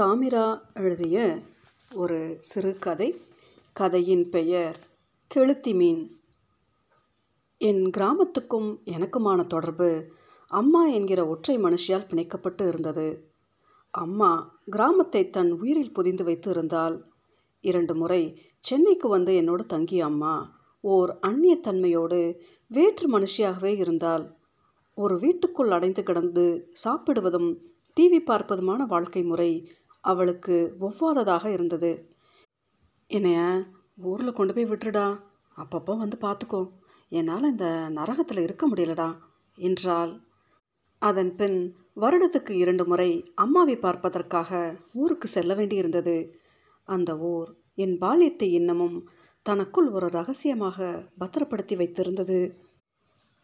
தாமிரா எழுதிய ஒரு சிறுகதை கதையின் பெயர் கெளுத்தி மீன். என் கிராமத்துக்கும் எனக்குமான தொடர்பு அம்மா என்கிற ஒற்றை மனுஷியால் பிணைக்கப்பட்டு இருந்தது. அம்மா கிராமத்தை தன் உயிரில் புதிந்து வைத்து இருந்தால் இரண்டு முறை சென்னைக்கு வந்து என்னோடு தங்கிய அம்மா ஓர் அந்நியத்தன்மையோடு வேற்று மனுஷியாகவே இருந்தால் ஒரு வீட்டுக்குள் அடைந்து கிடந்து சாப்பிடுவதும் டிவி பார்ப்பதுமான வாழ்க்கை முறை அவளுக்கு ஒவ்வாததாக இருந்தது. என்னைய ஊரில் கொண்டு போய் விட்டுடா அப்பப்போ வந்து பார்த்துக்கோ என்னால் இந்த நரகத்தில் இருக்க முடியலடா என்றாள். அதன் பின் வருடத்துக்கு இரண்டு முறை அம்மாவை பார்ப்பதற்காக ஊருக்கு செல்ல வேண்டியிருந்தது. அந்த ஊர் என் பால்யத்தை இன்னமும் தனக்குள் ஒரு ரகசியமாக பத்திரப்படுத்தி வைத்திருந்தது.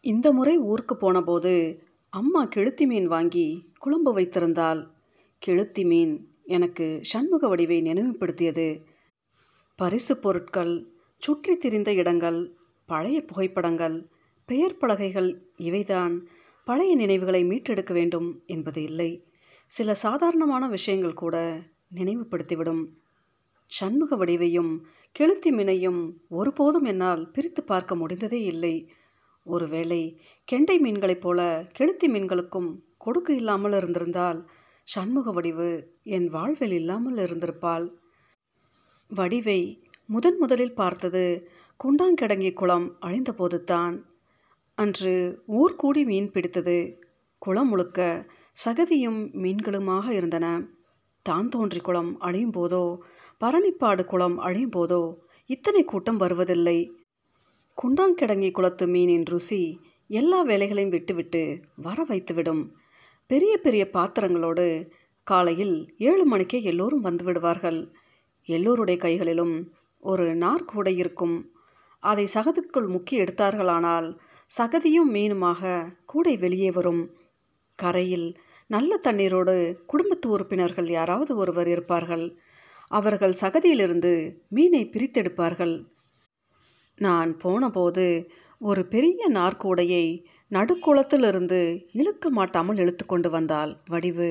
இந்த முறை ஊருக்கு போனபோது அம்மா கெளுத்தி மீன் வாங்கி குழம்பு வைத்திருந்தாள். கெளுத்தி மீன் எனக்கு சண்முக வடிவை நினைவுபடுத்தியது. பரிசு பொருட்கள் சுற்றி திரிந்த இடங்கள் பழைய புகைப்படங்கள் பெயர் பலகைகள் இவைதான் பழைய நினைவுகளை மீட்டெடுக்க வேண்டும் என்பது இல்லை. சில சாதாரணமான விஷயங்கள் கூட நினைவுபடுத்திவிடும். சண்முக வடிவையும் கெளுத்தி மீனையும் ஒருபோதும் என்னால் பிரித்து பார்க்க முடிந்ததே இல்லை. ஒருவேளை கெண்டை மீன்களைப் போல கெளுத்தி மீன்களுக்கும் கொடுக்கு இல்லாமல் இருந்திருந்தால் சண்முக வடிவு என் வாழ்வில் இல்லாமல் இருந்திருப்பாள். வடிவை முதன் முதலில் பார்த்தது குண்டாங்கிடங்கி குளம் அழிந்தபோது தான் அன்று ஊர் கூடி மீன் பிடித்தது. குளம் முழுக்க சகதியும் மீன்களுமாக இருந்தன. தான் தோன்றி குளம் அழியும் போதோ பரணிப்பாடு குளம் அழியும் போதோ இத்தனை கூட்டம் வருவதில்லை. குண்டாங்கிடங்கி குளத்து மீனின் ருசி எல்லா வேலைகளையும் விட்டுவிட்டு வர வைத்துவிடும். பெரிய பெரிய பாத்திரங்களோடு காலையில் ஏழு மணிக்கே எல்லோரும் வந்து விடுவார்கள். எல்லோருடைய கைகளிலும் ஒரு நாற்கூடை இருக்கும். அதை சகதுக்குள் முக்கி எடுத்தார்களானால் சகதியும் மீனுமாக கூடை வெளியே வரும். கரையில் நல்ல தண்ணீரோடு குடும்பத்து உறுப்பினர்கள் யாராவது ஒருவர் இருப்பார்கள். அவர்கள் சகதியிலிருந்து மீனை பிரித்தெடுப்பார்கள். நான் போனபோது ஒரு பெரிய நாற்கூடையை நடுக்குளத்திலிருந்து இழுக்க மாட்டாமல் இழுத்து கொண்டு வந்தாள் வடிவு.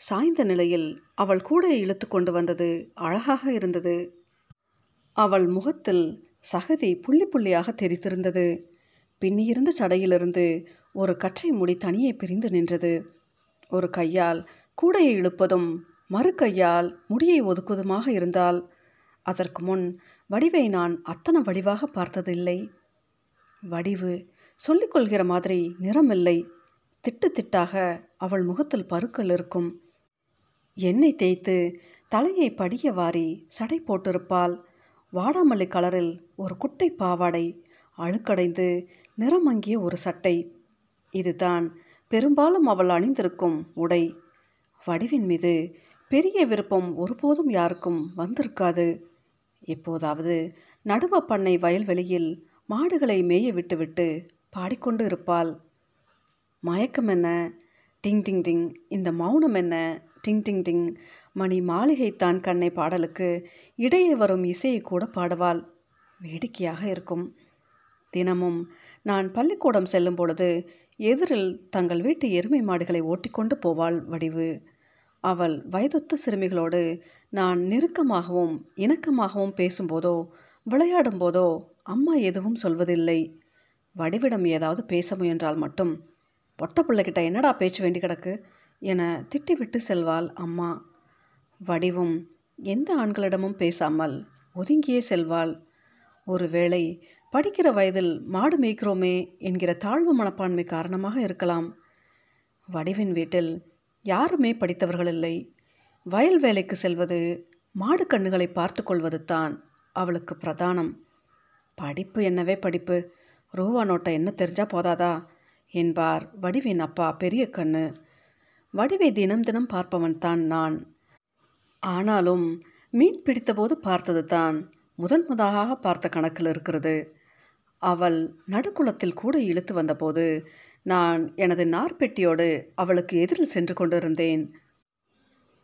சாய்ந்த நிலையில் அவள் கூடையை இழுத்து கொண்டு வந்தது அழகாக இருந்தது. அவள் முகத்தில் சகதி புள்ளி புள்ளியாக தெரித்திருந்தது. பின்னியிருந்த சடையிலிருந்து ஒரு கற்றை முடி தனியே பிரிந்து நின்றது. ஒரு கையால் கூடையை இழுப்பதும் மறு கையால் முடியை ஒதுக்குவதுமாக இருந்தால் அதற்கு முன் வடிவை நான் அத்தனை வடிவாக பார்த்ததில்லை. வடிவு சொல்லிக்கொள்கிற மாதிரி நிறமில்லை. திட்டு திட்டாக அவள் முகத்தில் பருக்கள் இருக்கும். எண்ணெய் தேய்த்து தலையை படிய வாரி சடை போட்டிருப்பாள். வாடாமல்லி கலரில் ஒரு குட்டை பாவாடை அழுக்கடைந்து நிறமங்கிய ஒரு சட்டை. இதுதான் பெரும்பாலும் அவள் அணிந்திருக்கும் உடை. வடிவின் மீது பெரிய விருப்பம் ஒருபோதும் யாருக்கும் வந்திருக்காது. எப்போதாவது நடுவ பண்ணை வயல்வெளியில் மாடுகளை மேய விட்டுவிட்டு பாடிக்கொண்டு இருப்பாள். மயக்கம் என்ன? டிங் டிங் டிங். இந்த மௌனம் என்ன? டிங் டிங் டிங். மணி மாளிகைத்தான் கண்ணை பாடலுக்கு இடையே வரும் இசையை கூட பாடுவாள். வேடிக்கையாக இருக்கும். தினமும் நான் பள்ளிக்கூடம் செல்லும் பொழுது எதிரில் தங்கள் வீட்டு எருமை மாடுகளை ஓட்டிக்கொண்டு போவாள் வடிவு. அவள் வயதொத்த சிறுமிகளோடு நான் நெருக்கமாகவும் இணக்கமாகவும் பேசும்போதோ விளையாடும் போதோ அம்மா எதுவும் சொல்வதில்லை. வடிவிடம் ஏதாவது பேச முயன்றால் மட்டும் பொட்ட பிள்ளைகிட்ட என்னடா பேச்சு வேண்டி கிடக்கு? என திட்டிவிட்டு செல்வாள் அம்மா. வடிவும் எந்த ஆண்களிடமும் பேசாமல் ஒதுங்கியே செல்வாள். ஒருவேளை படிக்கிற வயதில் மாடு மேய்க்கிறோமே என்கிற தாழ்வு மனப்பான்மை காரணமாக இருக்கலாம். வடிவின் வீட்டில் யாருமே படித்தவர்கள் இல்லை. வயல் வேலைக்கு செல்வது மாடு கண்ணுகளை பார்த்து கொள்வது தான் அவளுக்கு பிரதானம். படிப்பு என்னவே படிப்பு. ரூபா நோட்டை என்ன தெரிஞ்சா போதாதா? என்பார் வடிவின் அப்பா பெரிய கண்ணு. வடிவை தினம் தினம் பார்ப்பவன் தான் நான். ஆனாலும் மீன் பிடித்தபோது பார்த்தது தான் முதன் முதலாக பார்த்த கணக்கில் இருக்கிறது. அவள் நடுக்குளத்தில் கூட இழுத்து வந்தபோது நான் எனது நார்பெட்டியோடு அவளுக்கு எதிரில் சென்று கொண்டிருந்தேன்.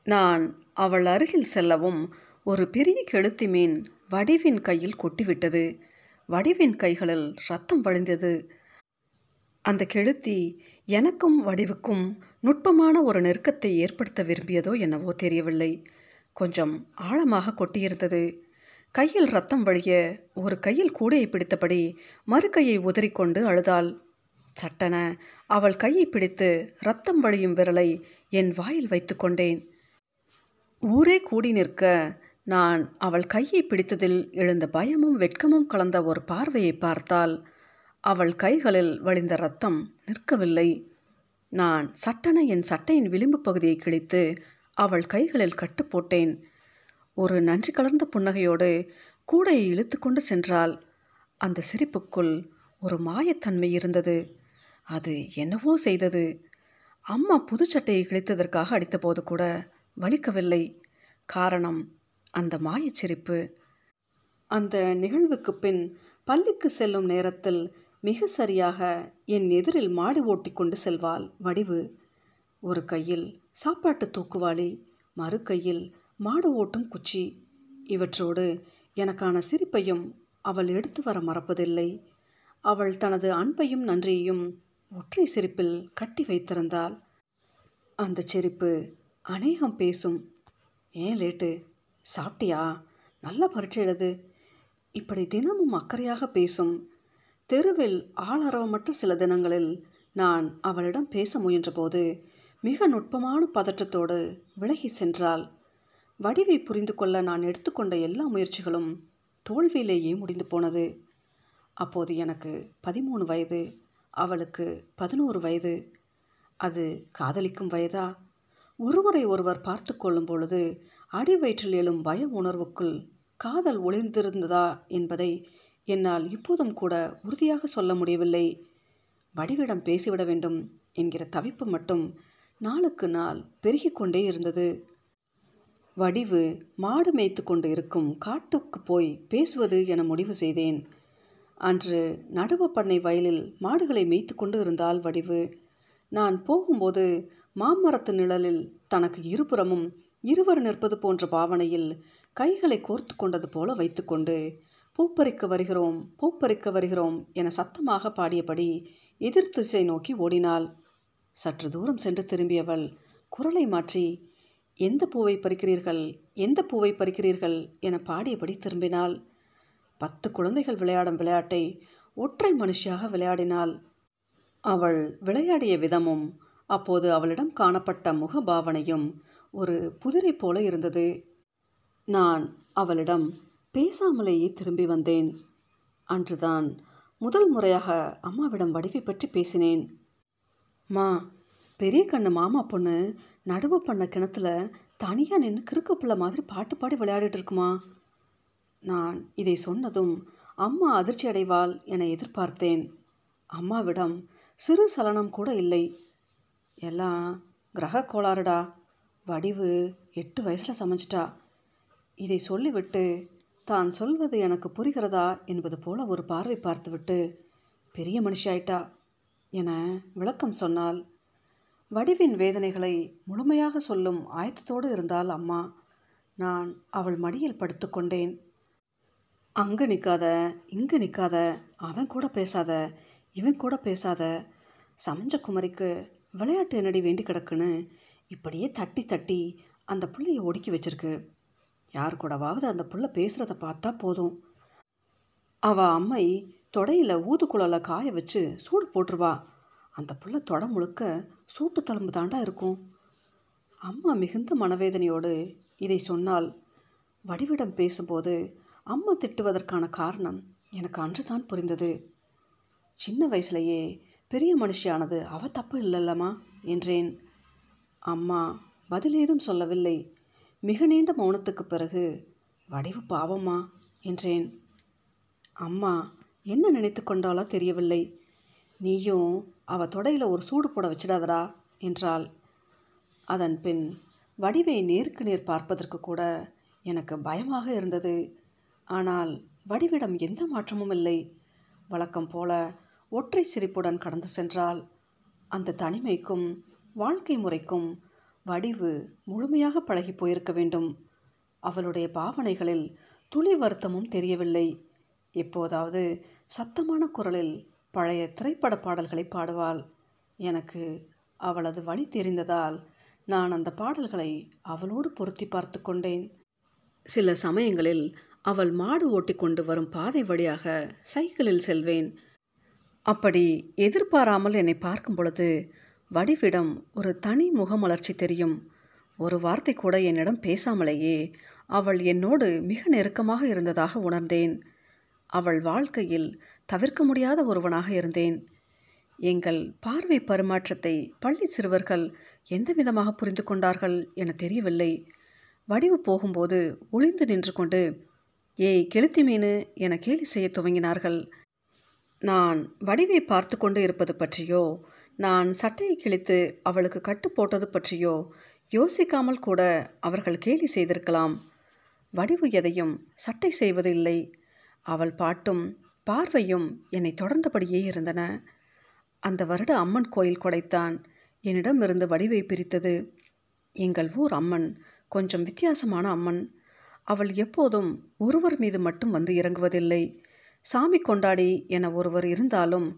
நான் அவள் அருகில் செல்லவும் ஒரு பெரிய கெளுத்தி மீன் வடிவின் கையில் கொட்டிவிட்டது. வடிவின் கைகளில் ரத்தம் வழிந்தது. அந்த கெழுத்தி எனக்கும் வடிவுக்கும் நுட்பமான ஒரு நெருக்கத்தை ஏற்படுத்த விரும்பியதோ என்னவோ தெரியவில்லை. கொஞ்சம் ஆழமாக கொட்டியிருந்தது. கையில் ரத்தம் வழிய ஒரு கையில் கூடையை பிடித்தபடி மறு கையை உதறிக்கொண்டு அழுதாள். சட்டென அவள் கையை பிடித்து ரத்தம் வழியும் விரலை என் வாயில் வைத்துக்கொண்டேன். ஊரே கூடி நிற்க நான் அவள் கையை பிடித்ததில் எழுந்த பயமும் வெட்கமும் கலந்த ஒரு பார்வையை பார்த்தால் அவள் கைகளில் வழிந்த ரத்தம் நிற்கவில்லை. நான் சட்டென என் சட்டையின் விளிம்பு பகுதியை கிழித்து அவள் கைகளில் கட்டு போட்டேன். ஒரு நன்றி கலர்ந்த புன்னகையோடு கூடையை இழுத்து கொண்டு சென்றாள் அந்த சிரிப்புக்குள் ஒரு மாயத்தன்மை இருந்தது. அது என்னவோ செய்தது. அம்மா புது சட்டையை கிழித்ததற்காக அடித்தபோது கூட வலிக்கவில்லை. காரணம் அந்த மாயச்சிரிப்பு. அந்த நிகழ்வுக்கு பின் பள்ளிக்கு செல்லும் நேரத்தில் மிக சரியாக என் எதிரில் மாடி ஓட்டி கொண்டு செல்வாள் வடிவு. ஒரு கையில் சாப்பாட்டு தூக்குவாளி மறு கையில் மாடு ஓட்டும் குச்சி. இவற்றோடு எனக்கான சிரிப்பையும் அவள் எடுத்து வர மறப்பதில்லை. அவள் தனது அன்பையும் நன்றியையும் ஒற்றை சிரிப்பில் கட்டி வைத்திருந்தாள். அந்த சிரிப்பு அநேகம் பேசும். ஏன் லேட்டு? சாப்பிட்டியா? நல்ல பரீட்சை எழுது. இப்படி தினமும் அக்கறையாக பேசும் தெருவில் ஆளரவமற்ற சில தினங்களில் நான் அவளிடம் பேச முயன்றபோது மிக நுட்பமான பதற்றத்தோடு விலகி சென்றாள். வடிவை புரிந்து கொள்ள நான் எடுத்துக்கொண்ட எல்லா முயற்சிகளும் தோல்வியிலேயே முடிந்து போனது. அப்போது எனக்கு பதிமூணு வயது அவளுக்கு பதினோரு வயது. அது காதலிக்கும் வயதா? ஒருவரை ஒருவர் பார்த்து கொள்ளும் பொழுது அடி வயிற்றில் எழும் பய உணர்வுக்குள் காதல் ஒளிந்திருந்ததா என்பதை என்னால் இப்போதும் கூட உறுதியாக சொல்ல முடியவில்லை. வடிவிடம் பேசிவிட வேண்டும் என்கிற தவிப்பு மட்டும் நாளுக்கு நாள் பெருகிக்கொண்டே இருந்தது. வடிவு மாடு மேய்த்து கொண்டு இருக்கும் காட்டுக்கு போய் பேசுவது என முடிவு செய்தேன். அன்று நடுவ பண்ணை வயலில் மாடுகளை மேய்த்து கொண்டு இருந்தால் வடிவு. நான் போகும்போது மாமரத்து நிழலில் தனக்கு இருபுறமும் இருவர் நிற்பது போன்ற பாவனையில் கைகளை கோர்த்து கொண்டது போல வைத்துக்கொண்டு பூப்பறிக்க வருகிறோம் பூப்பறிக்க வருகிறோம் என சத்தமாக பாடியபடி எதிர் திசை நோக்கி ஓடினாள். சற்று தூரம் சென்று திரும்பியவள் குரலை மாற்றி எந்த பூவை பறிக்கிறீர்கள் எந்த பூவை பறிக்கிறீர்கள் என பாடியபடி திரும்பினாள். பத்து குழந்தைகள் விளையாடும் விளையாட்டை ஒற்றை மனுஷியாக விளையாடினாள். அவள் விளையாடிய விதமும் அப்போது அவளிடம் காணப்பட்ட முகபாவனையும் ஒரு புதிரை போல இருந்தது. நான் அவளிடம் பேசாமலேயே திரும்பி வந்தேன். அன்றுதான் முதல் முறையாக அம்மாவிடம் வடிவை பற்றி பேசினேன். மா பெரிய கண்ணு மாமா பொண்ணு நடுவு பண்ண கிணத்துல தனியாக நின்று கிறுக்கு பிள்ளை மாதிரி பாட்டு பாடி விளையாடிட்டு இருக்குமா? நான் இதை சொன்னதும் அம்மா அதிர்ச்சி அடைவாள் என எதிர்பார்த்தேன். அம்மாவிடம் சிறு சலனம் கூட இல்லை. எல்லாம் கிரக கோளாறுடா. வடிவு எட்டு வயசில் சமைச்சிட்டா. இதை சொல்லிவிட்டு தான் சொல்வது எனக்கு புரிகிறதா? என்பது போல ஒரு பார்வை பார்த்துவிட்டு பெரிய மனுஷியாயிட்டா என விளக்கம் சொன்னால் வடிவின் வேதனைகளை முழுமையாக சொல்லும் ஆயத்தத்தோடு இருந்தால் அம்மா. நான் அவள் மடியில் படுத்துக்கொண்டேன் அங்கே நிற்காத இங்கே நிற்காத அவன் கூட பேசாத இவன் கூட பேசாத சமஞ்ச குமரிக்கு விளையாட்டு என்னடி வேண்டி கிடக்குன்னு இப்படியே தட்டி தட்டி அந்த புள்ளையை ஒடுக்கி வச்சிருக்கு. யார் கூடவாவது அந்த புள்ள பேசுகிறத பார்த்தா போதும். அவள் அம்மை தொடையில் ஊதுக்குழலை காய வச்சு சூடு போட்டுருவா. அந்த புள்ள தொட முழுக்க சூட்டு தழும்பு தாண்டா இருக்கும். அம்மா மிகுந்த மனவேதனையோடு இதை சொன்னால் வடிவிடம் பேசும்போது அம்மா திட்டுவதற்கான காரணம் எனக்கு அன்றுதான் புரிந்தது. சின்ன வயசுலேயே பெரிய மனுஷியானது அவ தப்பு இல்லைல்லம்மா என்றேன். அம்மா பதில் ஏதும் சொல்லவில்லை. மிக நீண்ட மௌனத்துக்கு பிறகு வடிவு பாவம்மா என்றேன். அம்மா என்ன நினைத்து கொண்டாலோ தெரியவில்லை. நீயும் அவ தொடையில் ஒரு சூடு போட வச்சிடாதடா என்றாள். அதன் பின் வடிவை நேருக்கு நேர் பார்ப்பதற்கு கூட எனக்கு பயமாக இருந்தது. ஆனால் வடிவிடம் எந்த மாற்றமும் இல்லை. வழக்கம் போல ஒற்றை சிரிப்புடன் கடந்து சென்றால் அந்த தனிமைக்கும் வாழ்க்கை முறைக்கும் வடிவு முழுமையாக பழகி போயிருக்க வேண்டும். அவளுடைய பாவனைகளில் துளி வருத்தமும் தெரியவில்லை. எப்போதாவது சத்தமான குரலில் பழைய திரைப்பட பாடல்களை பாடுவாள். எனக்கு அவளது வழி தெரிந்ததால் நான் அந்த பாடல்களை அவளோடு பொருத்தி பார்த்து கொண்டேன். சில சமயங்களில் அவள் மாடு ஓட்டிக்கொண்டு வரும் பாதை வழியாக சைக்கிளில் செல்வேன். அப்படி எதிர்பாராமல் என்னை பார்க்கும் பொழுது வடிவிடம் ஒரு தனி முகமலர்ச்சி தெரியும். ஒரு வார்த்தை கூட என்னிடம் பேசாமலேயே அவள் என்னோடு மிக நெருக்கமாக இருந்ததாக உணர்ந்தேன். அவள் வாழ்க்கையில் தவிர்க்க முடியாத ஒருவனாக இருந்தேன். எங்கள் பார்வை பரிமாற்றத்தை பள்ளி சிறுவர்கள் எந்த விதமாக புரிந்து கொண்டார்கள் என தெரியவில்லை. வடிவு போகும்போது ஒளிந்து நின்று கொண்டு ஏய் கெளுத்தி மீனு என கேலி செய்ய துவங்கினார்கள். நான் வடிவை பார்த்து கொண்டு இருப்பது பற்றியோ நான் சட்டையை கிழித்து அவளுக்கு கட்டு போட்டது பற்றியோ யோசிக்காமல் கூட அவர்கள் கேலி செய்திருக்கலாம். வடிவு எதையும் சட்டை செய்வதில்லை அவள் பாட்டும் பார்வையும் என்னை தொடர்ந்தபடியே இருந்தன. அந்த வருட அம்மன் கோயில் கொடைத்தான் என்னிடம் இருந்து வடிவை பிரித்தது. எங்கள் ஊர் அம்மன் கொஞ்சம் வித்தியாசமான அம்மன். அவள் எப்போதும் ஒருவர் மீது மட்டும் வந்து இறங்குவதில்லை. சாமி கொண்டாடி என ஒருவர் இருந்தாலும்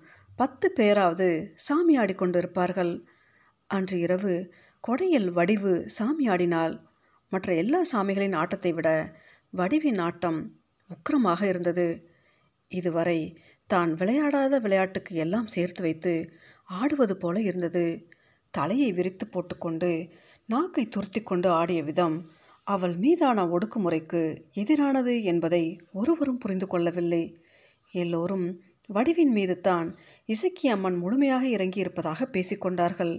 பத்து பேராவது சாமி ஆடிக்கொண்டிருப்பார்கள் அன்று இரவு கொடையில் வடிவு சாமி மற்ற எல்லா சாமிகளின் ஆட்டத்தை விட வடிவின் ஆட்டம் உக்கிரமாக இருந்தது. இதுவரை தான் விளையாடாத விளையாட்டுக்கு எல்லாம் சேர்த்து வைத்து ஆடுவது போல இருந்தது. தலையை விரித்து போட்டுக்கொண்டு நாக்கை துருத்தி கொண்டு ஆடிய விதம் அவள் மீதான ஒடுக்குமுறைக்கு எதிரானது என்பதை ஒருவரும் புரிந்து கொள்ளவில்லை. எல்லோரும் வடிவின் மீது தான் இசக்கி அம்மன் முழுமையாக இறங்கியிருப்பதாக பேசிக்கொண்டார்கள்.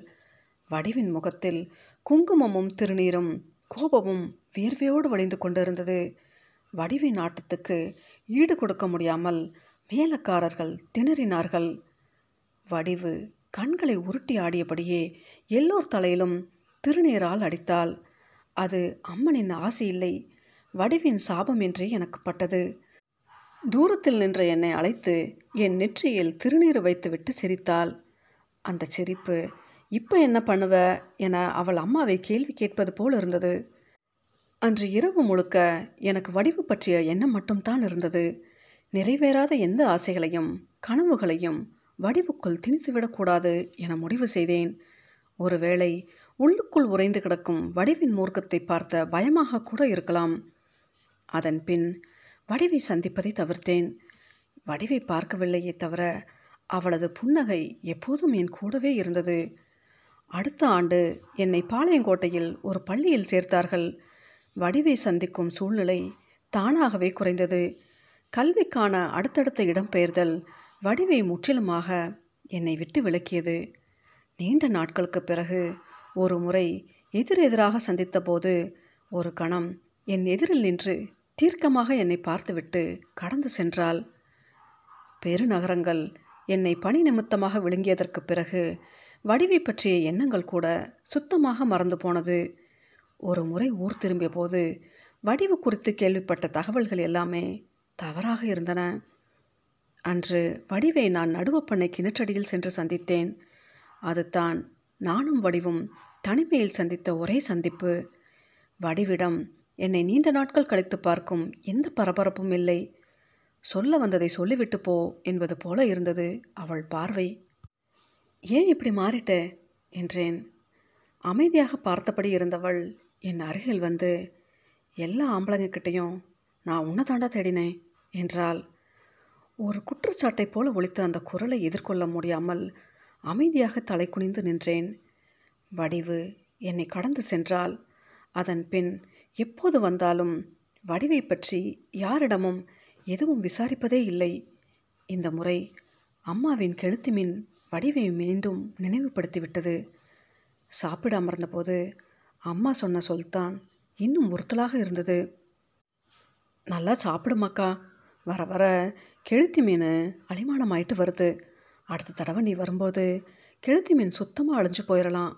வடிவின் முகத்தில் குங்குமமும் திருநீரும் கோபமும் வியர்வையோடு வழிந்து கொண்டிருந்தது. வடிவின் ஆட்டத்துக்கு ஈடு கொடுக்க முடியாமல் மேலக்காரர்கள் திணறினார்கள். வடிவு கண்களை உருட்டி ஆடியபடியே எல்லோர் தலையிலும் திருநீரால் அடித்தாள். அது அம்மனின் ஆசை இல்லை வடிவின் சாபம் என்றே எனக்கு பட்டது தூரத்தில் நின்ற என்னை அழைத்து என் நெற்றியில் திருநீர் வைத்துவிட்டு சிரித்தாள். அந்த சிரிப்பு இப்போ என்ன பண்ணுவ? என அவள் அம்மாவை கேள்வி கேட்பது போல் இருந்தது. அன்று இரவு முழுக்க எனக்கு வடிவு பற்றிய எண்ணம் மட்டும்தான் இருந்தது. நிறைவேறாத எந்த ஆசைகளையும் கனவுகளையும் வடிவுக்குள் திணித்துவிடக்கூடாது என முடிவு செய்தேன். ஒருவேளை உள்ளுக்குள் உறைந்து கிடக்கும் வடிவின் மூர்க்கத்தை பார்த்த பயமாக கூட இருக்கலாம். அதன் பின் வடிவை சந்திப்பதை தவிர்த்தேன். வடிவை பார்க்கவில்லையே தவிர அவளது புன்னகை எப்போதும் என் கூடவே இருந்தது. அடுத்த ஆண்டு என்னை பாளையங்கோட்டையில் ஒரு பள்ளியில் சேர்த்தார்கள். வடிவை சந்திக்கும் சூழ்நிலை தானாகவே குறைந்தது. கல்விக்கான அடுத்தடுத்த இடம்பெயர்தல் வடிவை முற்றிலுமாக என்னை விட்டு விலக்கியது. நீண்ட நாட்களுக்கு பிறகு ஒரு முறை எதிரெதிராக சந்தித்தபோது ஒரு கணம் என் எதிரில் நின்று தீர்க்கமாக என்னை பார்த்துவிட்டு கடந்து சென்றாள் பெருநகரங்கள் என்னை பணி நிமித்தமாக விழுங்கியதற்கு பிறகு வடிவை பற்றிய எண்ணங்கள் கூட சுத்தமாக மறந்து போனது. ஒரு முறை ஊர் திரும்பிய போது வடிவு குறித்து கேள்விப்பட்ட தகவல்கள் எல்லாமே தவறாக இருந்தன. அன்று வடிவை நான் நடுவப்பண்ணை கிணற்றடியில் சென்று சந்தித்தேன். அதுதான் நானும் வடிவும் தனிமையில் சந்தித்த ஒரே சந்திப்பு. வடிவிடம் என்னை நீண்ட நாட்கள் கழித்து பார்க்கும் எந்த பரபரப்பும் இல்லை. சொல்ல வந்ததை சொல்லிவிட்டு போ என்பது போல இருந்தது அவள் பார்வை. ஏன் இப்படி மாறிட்ட? என்றேன். அமைதியாக பார்த்தபடி இருந்தவள் என் அருகில் வந்து எல்லா ஆம்பளைங்கக்கிட்டேயும் நான் உன்னை தாண்டா தேடினேன் என்றாள். ஒரு குற்றச்சாட்டை போல ஒழித்த அந்த குரலை எதிர்கொள்ள முடியாமல் அமைதியாக தலை குனிந்து நின்றேன். வடிவு என்னை கடந்து சென்றால் அதன் பின் எப்போது வந்தாலும் வடிவை பற்றி யாரிடமும் எதுவும் விசாரிப்பதே இல்லை. இந்த முறை அம்மாவின் கெளுத்தி மீன் வடிவை மீண்டும் நினைவுபடுத்திவிட்டது. சாப்பிட அமர்ந்தபோது அம்மா சொன்ன சொல்தான் இன்னும் ஒருத்தலாக இருந்தது. நல்லா சாப்பிடுமாக்கா வர வர கெளுத்தி மீன் அலிமானமாயிட்டு வருது. அடுத்த தடவை நீ வரும்போது கெளுத்தி மீன் சுத்தமாக அழிஞ்சு போயிடலாம்